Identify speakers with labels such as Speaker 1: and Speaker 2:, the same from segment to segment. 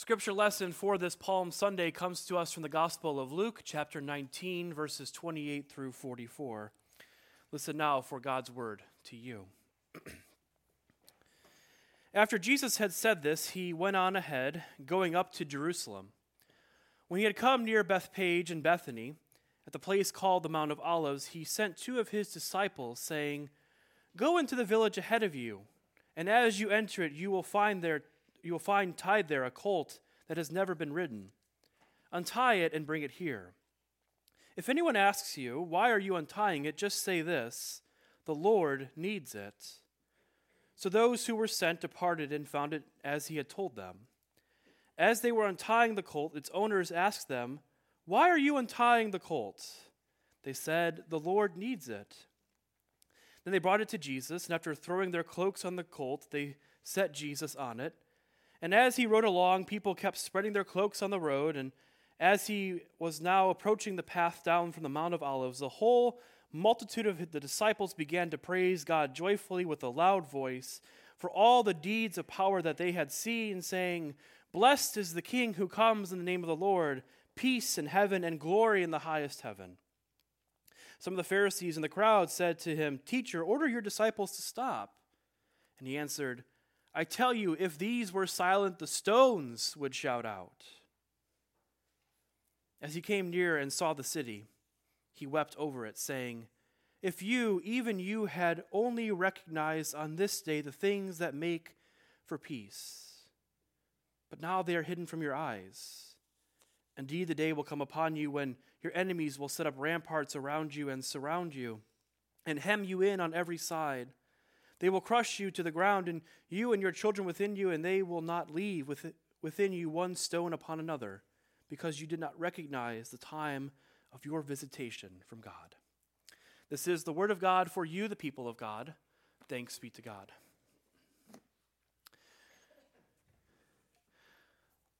Speaker 1: Scripture lesson for this Palm Sunday comes to us from the Gospel of Luke, chapter 19, verses 28 through 44. Listen now for God's word to you. After Jesus had said this, he went on ahead, going up to Jerusalem. When he had come near Bethphage and Bethany, at the place called the Mount of Olives, he sent two of his disciples, saying, Go into the village ahead of you, and as you enter it, you will find there you will find tied there a colt that has never been ridden. Untie it and bring it here. If anyone asks you, Why are you untying it? just say this The Lord needs it. So those who were sent departed and found it as he had told them. As they were untying the colt, its owners asked them, Why are you untying the colt? They said, The Lord needs it. Then they brought it to Jesus, and after throwing their cloaks on the colt, they set Jesus on it. And as he rode along, people kept spreading their cloaks on the road. And as he was now approaching the path down from the Mount of Olives, the whole multitude of the disciples began to praise God joyfully with a loud voice for all the deeds of power that they had seen, saying, Blessed is the King who comes in the name of the Lord, peace in heaven and glory in the highest heaven. Some of the Pharisees in the crowd said to him, Teacher, order your disciples to stop. And he answered, I tell you, if these were silent, the stones would shout out. As he came near and saw the city, he wept over it, saying, If you, even you, had only recognized on this day the things that make for peace, but now they are hidden from your eyes. Indeed, the day will come upon you when your enemies will set up ramparts around you and surround you, and hem you in on every side. They will crush you to the ground, and you and your children within you, and they will not leave within you one stone upon another, because you did not recognize the time of your visitation from God. This is the word of God for you, the people of God. Thanks be to God.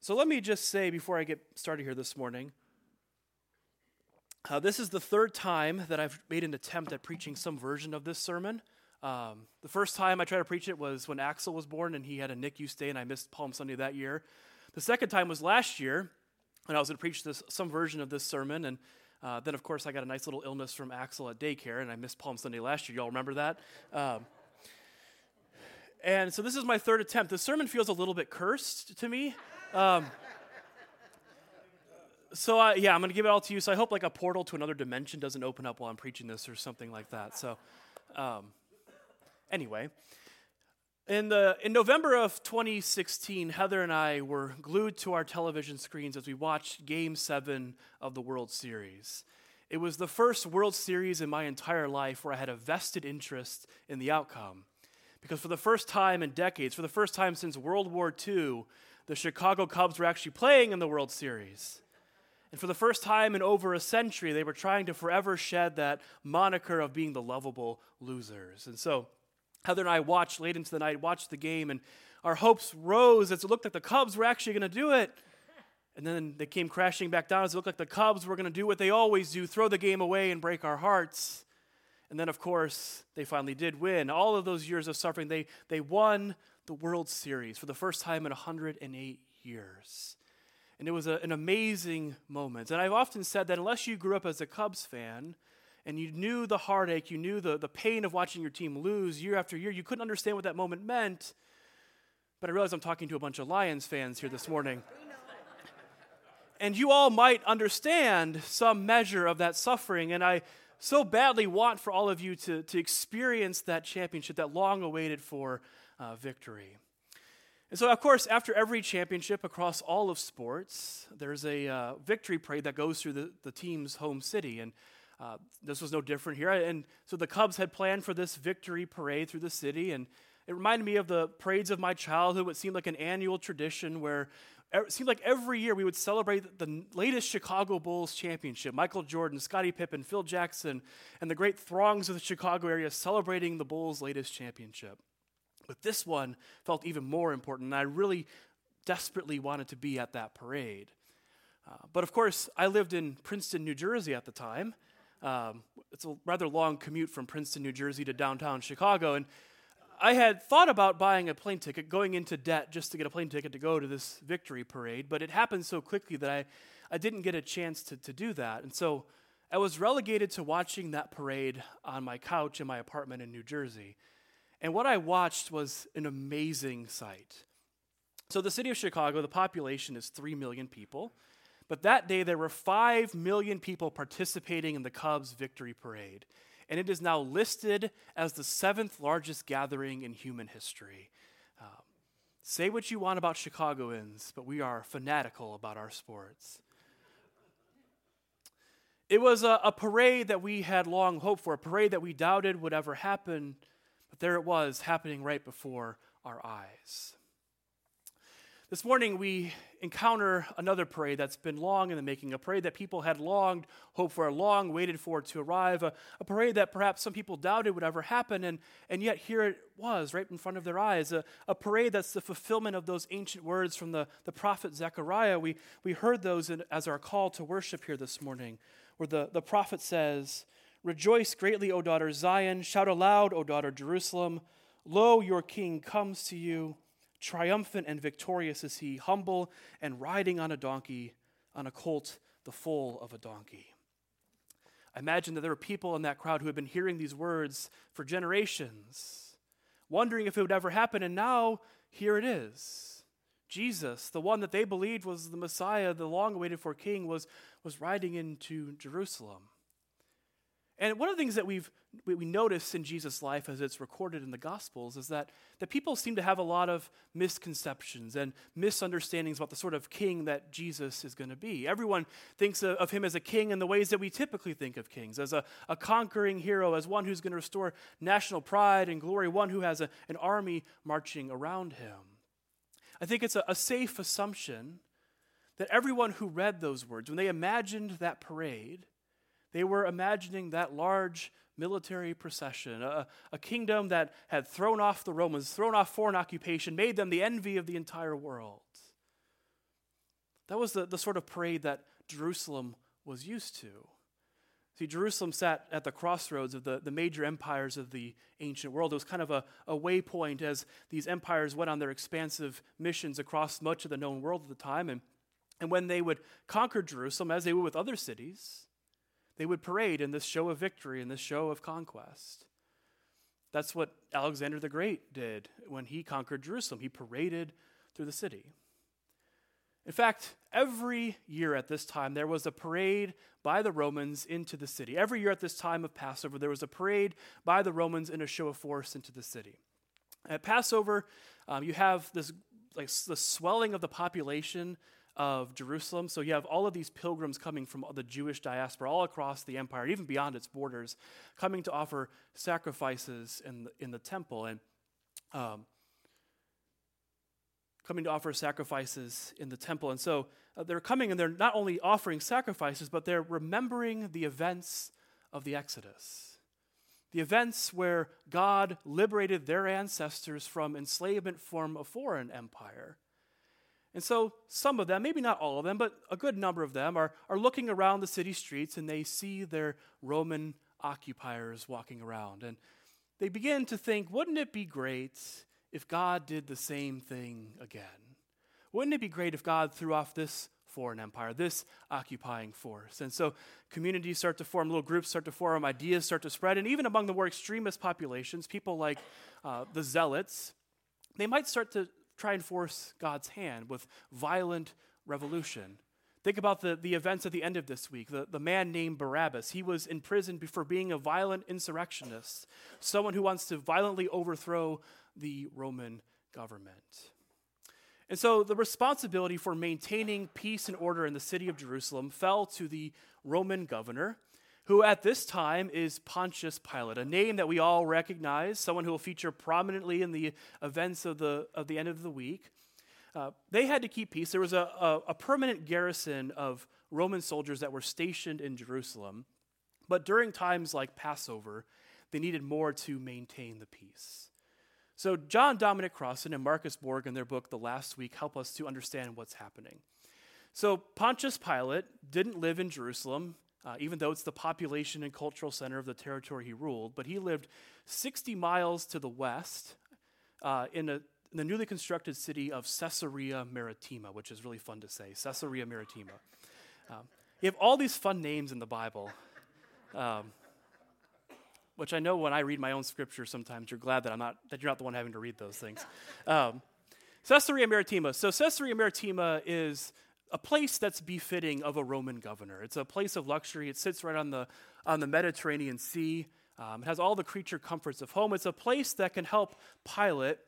Speaker 1: So let me just say before I get started here this morning uh, this is the third time that I've made an attempt at preaching some version of this sermon. Um, the first time I tried to preach it was when Axel was born and he had a NICU stay, and I missed Palm Sunday that year. The second time was last year, and I was going to preach this, some version of this sermon. And uh, then, of course, I got a nice little illness from Axel at daycare, and I missed Palm Sunday last year. Y'all remember that? Um, and so this is my third attempt. The sermon feels a little bit cursed to me. Um, so I, yeah, I'm going to give it all to you. So I hope like a portal to another dimension doesn't open up while I'm preaching this or something like that. So. Um, Anyway, in, the, in November of 2016, Heather and I were glued to our television screens as we watched Game 7 of the World Series. It was the first World Series in my entire life where I had a vested interest in the outcome. Because for the first time in decades, for the first time since World War II, the Chicago Cubs were actually playing in the World Series. And for the first time in over a century, they were trying to forever shed that moniker of being the lovable losers. And so, Heather and I watched late into the night, watched the game, and our hopes rose as it looked like the Cubs were actually going to do it. And then they came crashing back down as it looked like the Cubs were going to do what they always do throw the game away and break our hearts. And then, of course, they finally did win. All of those years of suffering, they, they won the World Series for the first time in 108 years. And it was a, an amazing moment. And I've often said that unless you grew up as a Cubs fan, and you knew the heartache, you knew the, the pain of watching your team lose year after year. You couldn't understand what that moment meant. But I realize I'm talking to a bunch of Lions fans here this morning. and you all might understand some measure of that suffering. And I so badly want for all of you to, to experience that championship, that long awaited for uh, victory. And so, of course, after every championship across all of sports, there's a uh, victory parade that goes through the, the team's home city. And uh, this was no different here. And so the Cubs had planned for this victory parade through the city. And it reminded me of the parades of my childhood, what seemed like an annual tradition where it seemed like every year we would celebrate the latest Chicago Bulls championship. Michael Jordan, Scottie Pippen, Phil Jackson, and the great throngs of the Chicago area celebrating the Bulls' latest championship. But this one felt even more important, and I really desperately wanted to be at that parade. Uh, but of course, I lived in Princeton, New Jersey at the time, um, it's a rather long commute from Princeton, New Jersey to downtown Chicago. And I had thought about buying a plane ticket, going into debt just to get a plane ticket to go to this victory parade, but it happened so quickly that I, I didn't get a chance to, to do that. And so I was relegated to watching that parade on my couch in my apartment in New Jersey. And what I watched was an amazing sight. So, the city of Chicago, the population is 3 million people. But that day, there were 5 million people participating in the Cubs victory parade and it is now listed as the seventh largest gathering in human history. Um, say what you want about Chicagoans, but we are fanatical about our sports. It was a, a, parade that we had long hoped for, a parade that we doubted would ever happen, but there it was happening right before our eyes. This morning, we encounter another parade that's been long in the making, a parade that people had longed, hoped for, long waited for to arrive, a, a, parade that perhaps some people doubted would ever happen, and, and yet here it was, right in front of their eyes, a, a parade that's the fulfillment of those ancient words from the, the prophet Zechariah. We, we heard those in, as our call to worship here this morning, where the, the prophet says, Rejoice greatly, O daughter Zion, shout aloud, O daughter Jerusalem. Lo, your king comes to you. Triumphant and victorious is he, humble and riding on a donkey, on a colt, the foal of a donkey. I imagine that there were people in that crowd who had been hearing these words for generations, wondering if it would ever happen, and now here it is. Jesus, the one that they believed was the Messiah, the long awaited for king, was, was riding into Jerusalem. And one of the things that we've we notice in Jesus' life as it's recorded in the Gospels is that, that people seem to have a lot of misconceptions and misunderstandings about the sort of king that Jesus is going to be. Everyone thinks of, him as a king in the ways that we typically think of kings, as a, a conquering hero, as one who's going to restore national pride and glory, one who has a, an army marching around him. I think it's a, a safe assumption that everyone who read those words, when they imagined that parade, they were imagining that large military procession, a, a, kingdom that had thrown off the Romans, thrown off foreign occupation, made them the envy of the entire world. That was the, the sort of parade that Jerusalem was used to. See, Jerusalem sat at the crossroads of the, the major empires of the ancient world. It was kind of a, a waypoint as these empires went on their expansive missions across much of the known world at the time. And, and when they would conquer Jerusalem, as they would with other cities, they would parade in this show of victory, in this show of conquest. That's what Alexander the Great did when he conquered Jerusalem. He paraded through the city. In fact, every year at this time, there was a parade by the Romans into the city. Every year at this time of Passover, there was a parade by the Romans in a show of force into the city. At Passover, um, you have this like the swelling of the population of Jerusalem. So you have all of these pilgrims coming from the Jewish diaspora all across the empire, even beyond its borders, coming to offer sacrifices in the, in the temple and um, coming to offer sacrifices in the temple. And so uh, they're coming and they're not only offering sacrifices, but they're remembering the events of the Exodus. The events where God liberated their ancestors from enslavement from a foreign empire. And so some of them, maybe not all of them, but a good number of them, are, are looking around the city streets and they see their Roman occupiers walking around. And they begin to think, wouldn't it be great if God did the same thing again? Wouldn't it be great if God threw off this foreign empire, this occupying force? And so communities start to form, little groups start to form, ideas start to spread, and even among the more extremist populations, people like uh, the Zealots, they might start to try and force God's hand with violent revolution. Think about the, the events at the end of this week. The, the man named Barabbas, he was in prison for being a violent insurrectionist, someone who wants to violently overthrow the Roman government. And so the responsibility for maintaining peace and order in the city of Jerusalem fell to the Roman governor, who at this time is Pontius Pilate, a name that we all recognize, someone who will feature prominently in the events of the, of the end of the week. Uh, they had to keep peace. There was a, a, a permanent garrison of Roman soldiers that were stationed in Jerusalem. But during times like Passover, they needed more to maintain the peace. So, John Dominic Crossan and Marcus Borg, in their book, The Last Week, help us to understand what's happening. So, Pontius Pilate didn't live in Jerusalem uh, even though it's the population and cultural center of the territory he ruled. But he lived 60 miles to the west uh, in, a, in the newly constructed city of Caesarea Maritima, which is really fun to say Caesarea Maritima. Um, you have all these fun names in the Bible. Um, which I know when I read my own scripture, sometimes you're glad that I'm not that you're not the one having to read those things. Um, Caesarea Maritima. So Caesarea Maritima is a place that's befitting of a Roman governor. It's a place of luxury. It sits right on the on the Mediterranean Sea. Um, it has all the creature comforts of home. It's a place that can help Pilate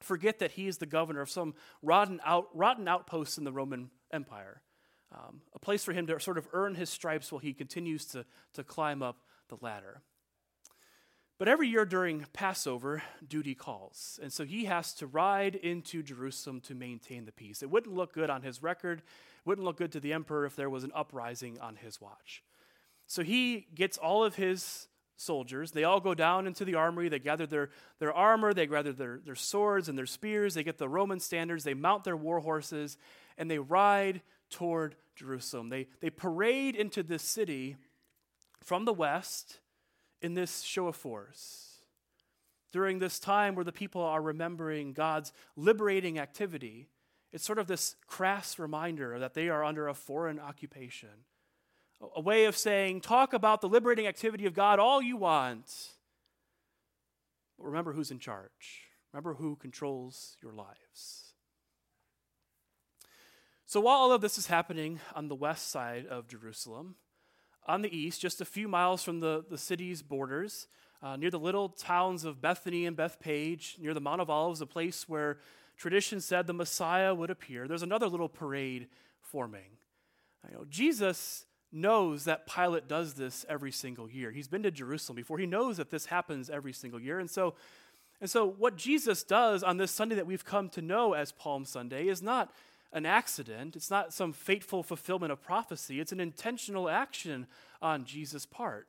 Speaker 1: forget that he is the governor of some rotten, out, rotten outpost in the Roman Empire. Um, a place for him to sort of earn his stripes while he continues to, to climb up the ladder. But every year during Passover, duty calls. And so he has to ride into Jerusalem to maintain the peace. It wouldn't look good on his record, it wouldn't look good to the emperor if there was an uprising on his watch. So he gets all of his soldiers. They all go down into the armory. They gather their, their armor, they gather their, their swords and their spears. They get the Roman standards. They mount their war horses and they ride toward Jerusalem. They, they parade into this city from the west in this show of force. During this time where the people are remembering God's liberating activity, it's sort of this crass reminder that they are under a foreign occupation a way of saying, talk about the liberating activity of God all you want. But remember who's in charge. Remember who controls your lives. So while all of this is happening on the west side of Jerusalem, on the east, just a few miles from the, the city's borders, uh, near the little towns of Bethany and Bethphage, near the Mount of Olives, a place where tradition said the Messiah would appear, there's another little parade forming. You know, Jesus knows that Pilate does this every single year. He's been to Jerusalem before. He knows that this happens every single year. And so, and so what Jesus does on this Sunday that we've come to know as Palm Sunday is not an accident. It's not some fateful fulfillment of prophecy. It's an intentional action on Jesus' part.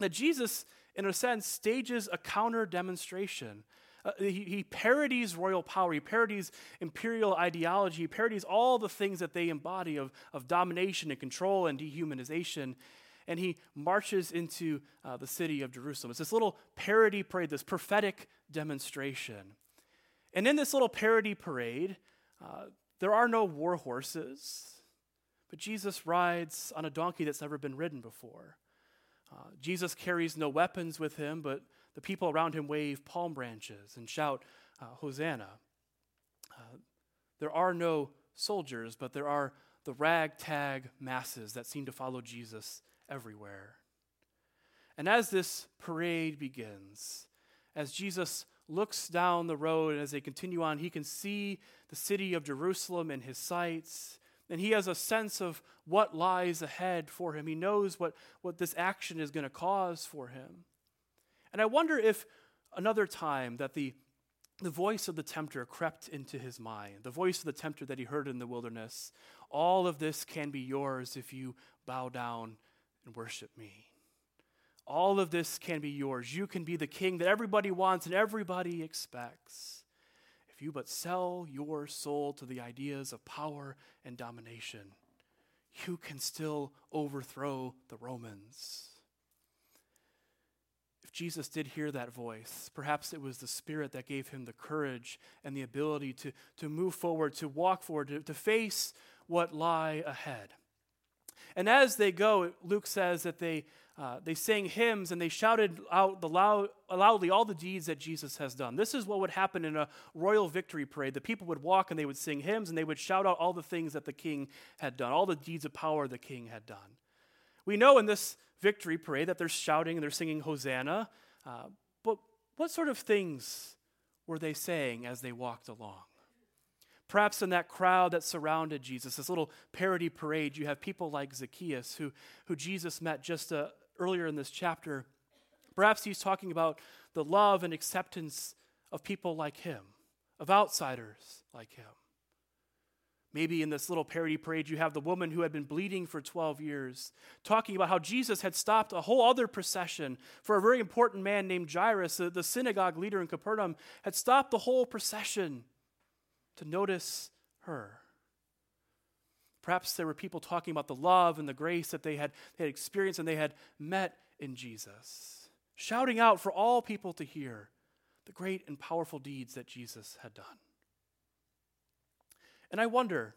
Speaker 1: That Jesus, in a sense, stages a counter demonstration uh, he, he parodies royal power, he parodies imperial ideology, he parodies all the things that they embody of, of domination and control and dehumanization. And he marches into uh, the city of Jerusalem. It's this little parody parade, this prophetic demonstration. And in this little parody parade, uh, there are no war horses, but Jesus rides on a donkey that's never been ridden before. Uh, Jesus carries no weapons with him, but the people around him wave palm branches and shout, uh, Hosanna. Uh, there are no soldiers, but there are the ragtag masses that seem to follow Jesus everywhere. And as this parade begins, as Jesus looks down the road and as they continue on, he can see the city of Jerusalem in his sights. And he has a sense of what lies ahead for him. He knows what, what this action is going to cause for him. And I wonder if another time that the, the voice of the tempter crept into his mind, the voice of the tempter that he heard in the wilderness, all of this can be yours if you bow down and worship me. All of this can be yours. You can be the king that everybody wants and everybody expects. If you but sell your soul to the ideas of power and domination, you can still overthrow the Romans. If Jesus did hear that voice, perhaps it was the Spirit that gave him the courage and the ability to, to move forward, to walk forward, to, to face what lie ahead. And as they go, Luke says that they, uh, they sang hymns and they shouted out the loud, loudly all the deeds that Jesus has done. This is what would happen in a royal victory parade. The people would walk and they would sing hymns and they would shout out all the things that the king had done, all the deeds of power the king had done. We know in this victory parade that they're shouting and they're singing Hosanna. Uh, but what sort of things were they saying as they walked along? Perhaps in that crowd that surrounded Jesus, this little parody parade, you have people like Zacchaeus, who, who Jesus met just uh, earlier in this chapter. Perhaps he's talking about the love and acceptance of people like him, of outsiders like him. Maybe in this little parody parade, you have the woman who had been bleeding for 12 years, talking about how Jesus had stopped a whole other procession for a very important man named Jairus, the, synagogue leader in Capernaum, had stopped the whole procession to notice her. Perhaps there were people talking about the love and the grace that they had, they had experienced and they had met in Jesus, shouting out for all people to hear the great and powerful deeds that Jesus had done. And I wonder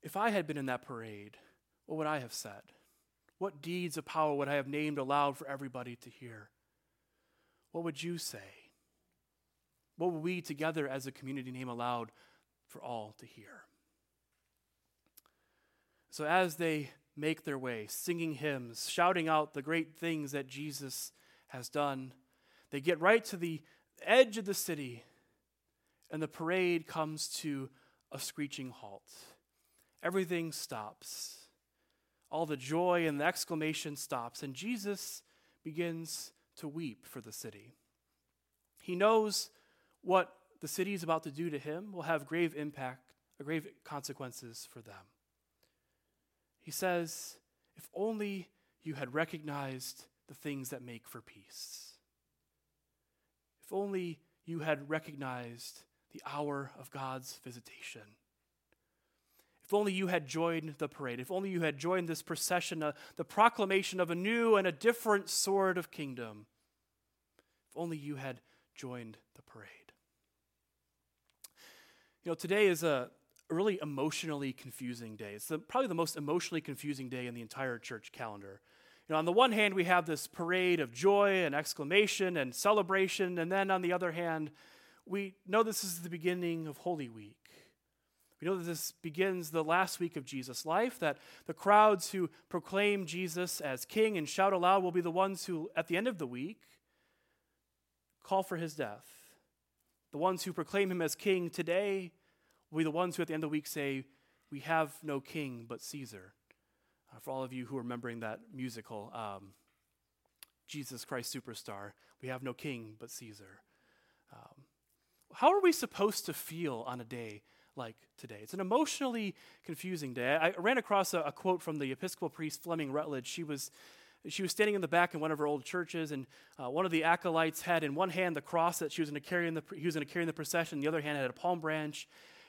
Speaker 1: if I had been in that parade, what would I have said? What deeds of power would I have named aloud for everybody to hear? What would you say? What would we together as a community name aloud for all to hear? So, as they make their way, singing hymns, shouting out the great things that Jesus has done, they get right to the edge of the city, and the parade comes to a screeching halt. Everything stops. All the joy and the exclamation stops, and Jesus begins to weep for the city. He knows what the city is about to do to him will have grave impact, grave consequences for them. He says, If only you had recognized the things that make for peace. If only you had recognized the hour of God's visitation. If only you had joined the parade. If only you had joined this procession, uh, the proclamation of a new and a different sort of kingdom. If only you had joined the parade. You know, today is a really emotionally confusing day. It's the, probably the most emotionally confusing day in the entire church calendar. You know, on the one hand, we have this parade of joy and exclamation and celebration, and then on the other hand, we know this is the beginning of Holy Week. We know that this begins the last week of Jesus' life, that the crowds who proclaim Jesus as king and shout aloud will be the ones who, at the end of the week, call for his death. The ones who proclaim him as king today be the ones who, at the end of the week, say, We have no king but Caesar. Uh, for all of you who are remembering that musical, um, Jesus Christ Superstar, we have no king but Caesar. Um, how are we supposed to feel on a day like today? It's an emotionally confusing day. I, I ran across a, a, quote from the Episcopal priest Fleming Rutledge. She was, she was standing in the back in one of her old churches, and uh, one of the acolytes had in one hand the cross that she was going to carry in the, he was going to carry in the procession, the other hand had a palm branch,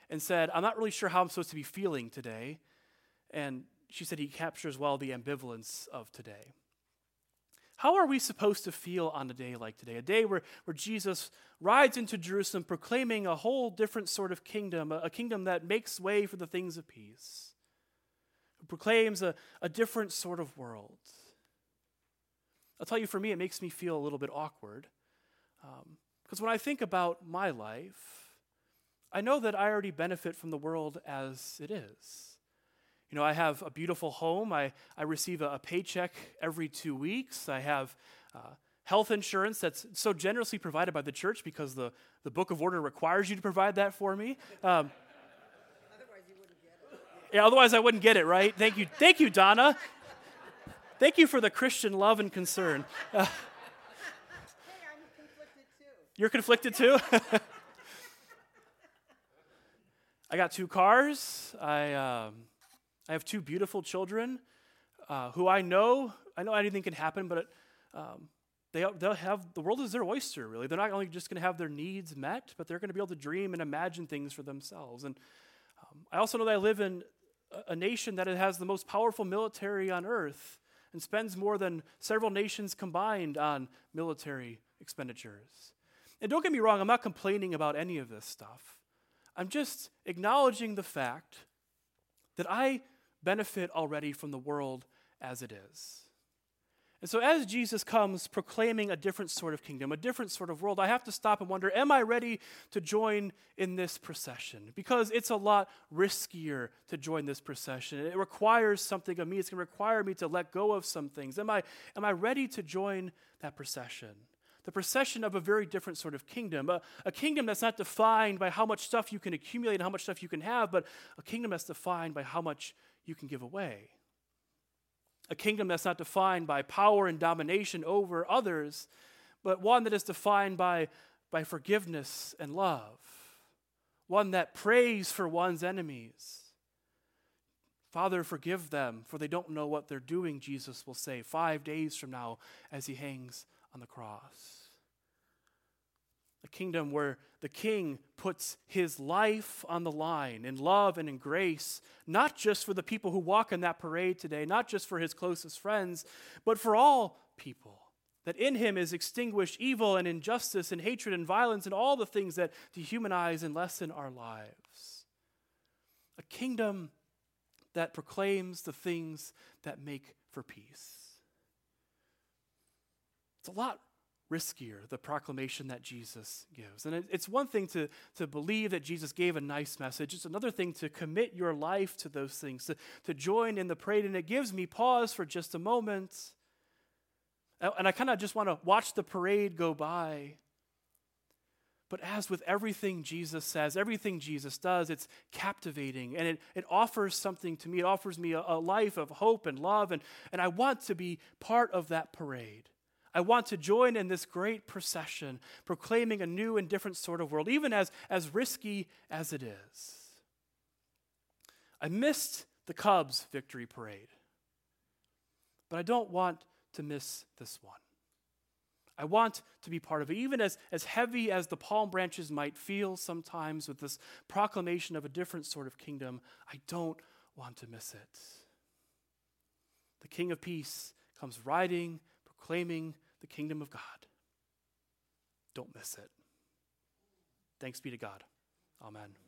Speaker 1: and said, I'm not really sure how I'm supposed to be feeling today. And she said he captures well the ambivalence of today. How are we supposed to feel on a day like today? A day where, where Jesus rides into Jerusalem proclaiming a whole different sort of kingdom, a, kingdom that makes way for the things of peace, who proclaims a, a different sort of world. I'll tell you, for me, it makes me feel a little bit awkward. Um, because when I think about my life, I know that I already benefit from the world as it is. You know, I have a beautiful home. I, I receive a, a paycheck every two weeks. I have uh, health insurance that's so generously provided by the church because the, the Book of Order requires you to provide that for me. Um, yeah, otherwise I wouldn't get it, right? Thank you. Thank you, Donna. Thank you for the Christian love and concern. Uh,
Speaker 2: hey, I'm conflicted too.
Speaker 1: You're conflicted too? I got two cars. I. Um, I have two beautiful children uh, who I know, I know anything can happen, but um, they, they'll have, the world is their oyster, really. They're not only just going to have their needs met, but they're going to be able to dream and imagine things for themselves. And um, I also know that I live in a, a nation that has the most powerful military on earth and spends more than several nations combined on military expenditures. And don't get me wrong, I'm not complaining about any of this stuff. I'm just acknowledging the fact that I benefit already from the world as it is. And so, as Jesus comes proclaiming a different sort of kingdom, a different sort of world, I have to stop and wonder Am I ready to join in this procession? Because it's a lot riskier to join this procession. It requires something of me, it's going to require me to let go of some things. Am I, am I ready to join that procession? The procession of a very different sort of kingdom, a, a kingdom that's not defined by how much stuff you can accumulate and how much stuff you can have, but a kingdom that's defined by how much you can give away. A kingdom that's not defined by power and domination over others, but one that is defined by, by forgiveness and love. One that prays for one's enemies. Father, forgive them, for they don't know what they're doing, Jesus will say five days from now as he hangs on the cross a kingdom where the king puts his life on the line in love and in grace, not just for the people who walk in that parade today, not just for his closest friends, but for all people. that in him is extinguished evil and injustice and hatred and violence and all the things that dehumanize and lessen our lives. A kingdom that proclaims the things that make for peace. It's a lot riskier, the proclamation that Jesus gives. And it's one thing to, to believe that Jesus gave a nice message, it's another thing to commit your life to those things, to, to join in the parade. And it gives me pause for just a moment. And I kind of just want to watch the parade go by. But as with everything Jesus says, everything Jesus does, it's captivating and it, it offers something to me. It offers me a, a life of hope and love, and, and I want to be part of that parade. I want to join in this great procession, proclaiming a new and different sort of world, even as, as risky as it is. I missed the Cubs victory parade, but I don't want to miss this one. I want to be part of it, even as, as heavy as the palm branches might feel sometimes with this proclamation of a different sort of kingdom. I don't want to miss it. The King of Peace comes riding, proclaiming the kingdom of God. Don't miss it. Thanks be to God. Amen.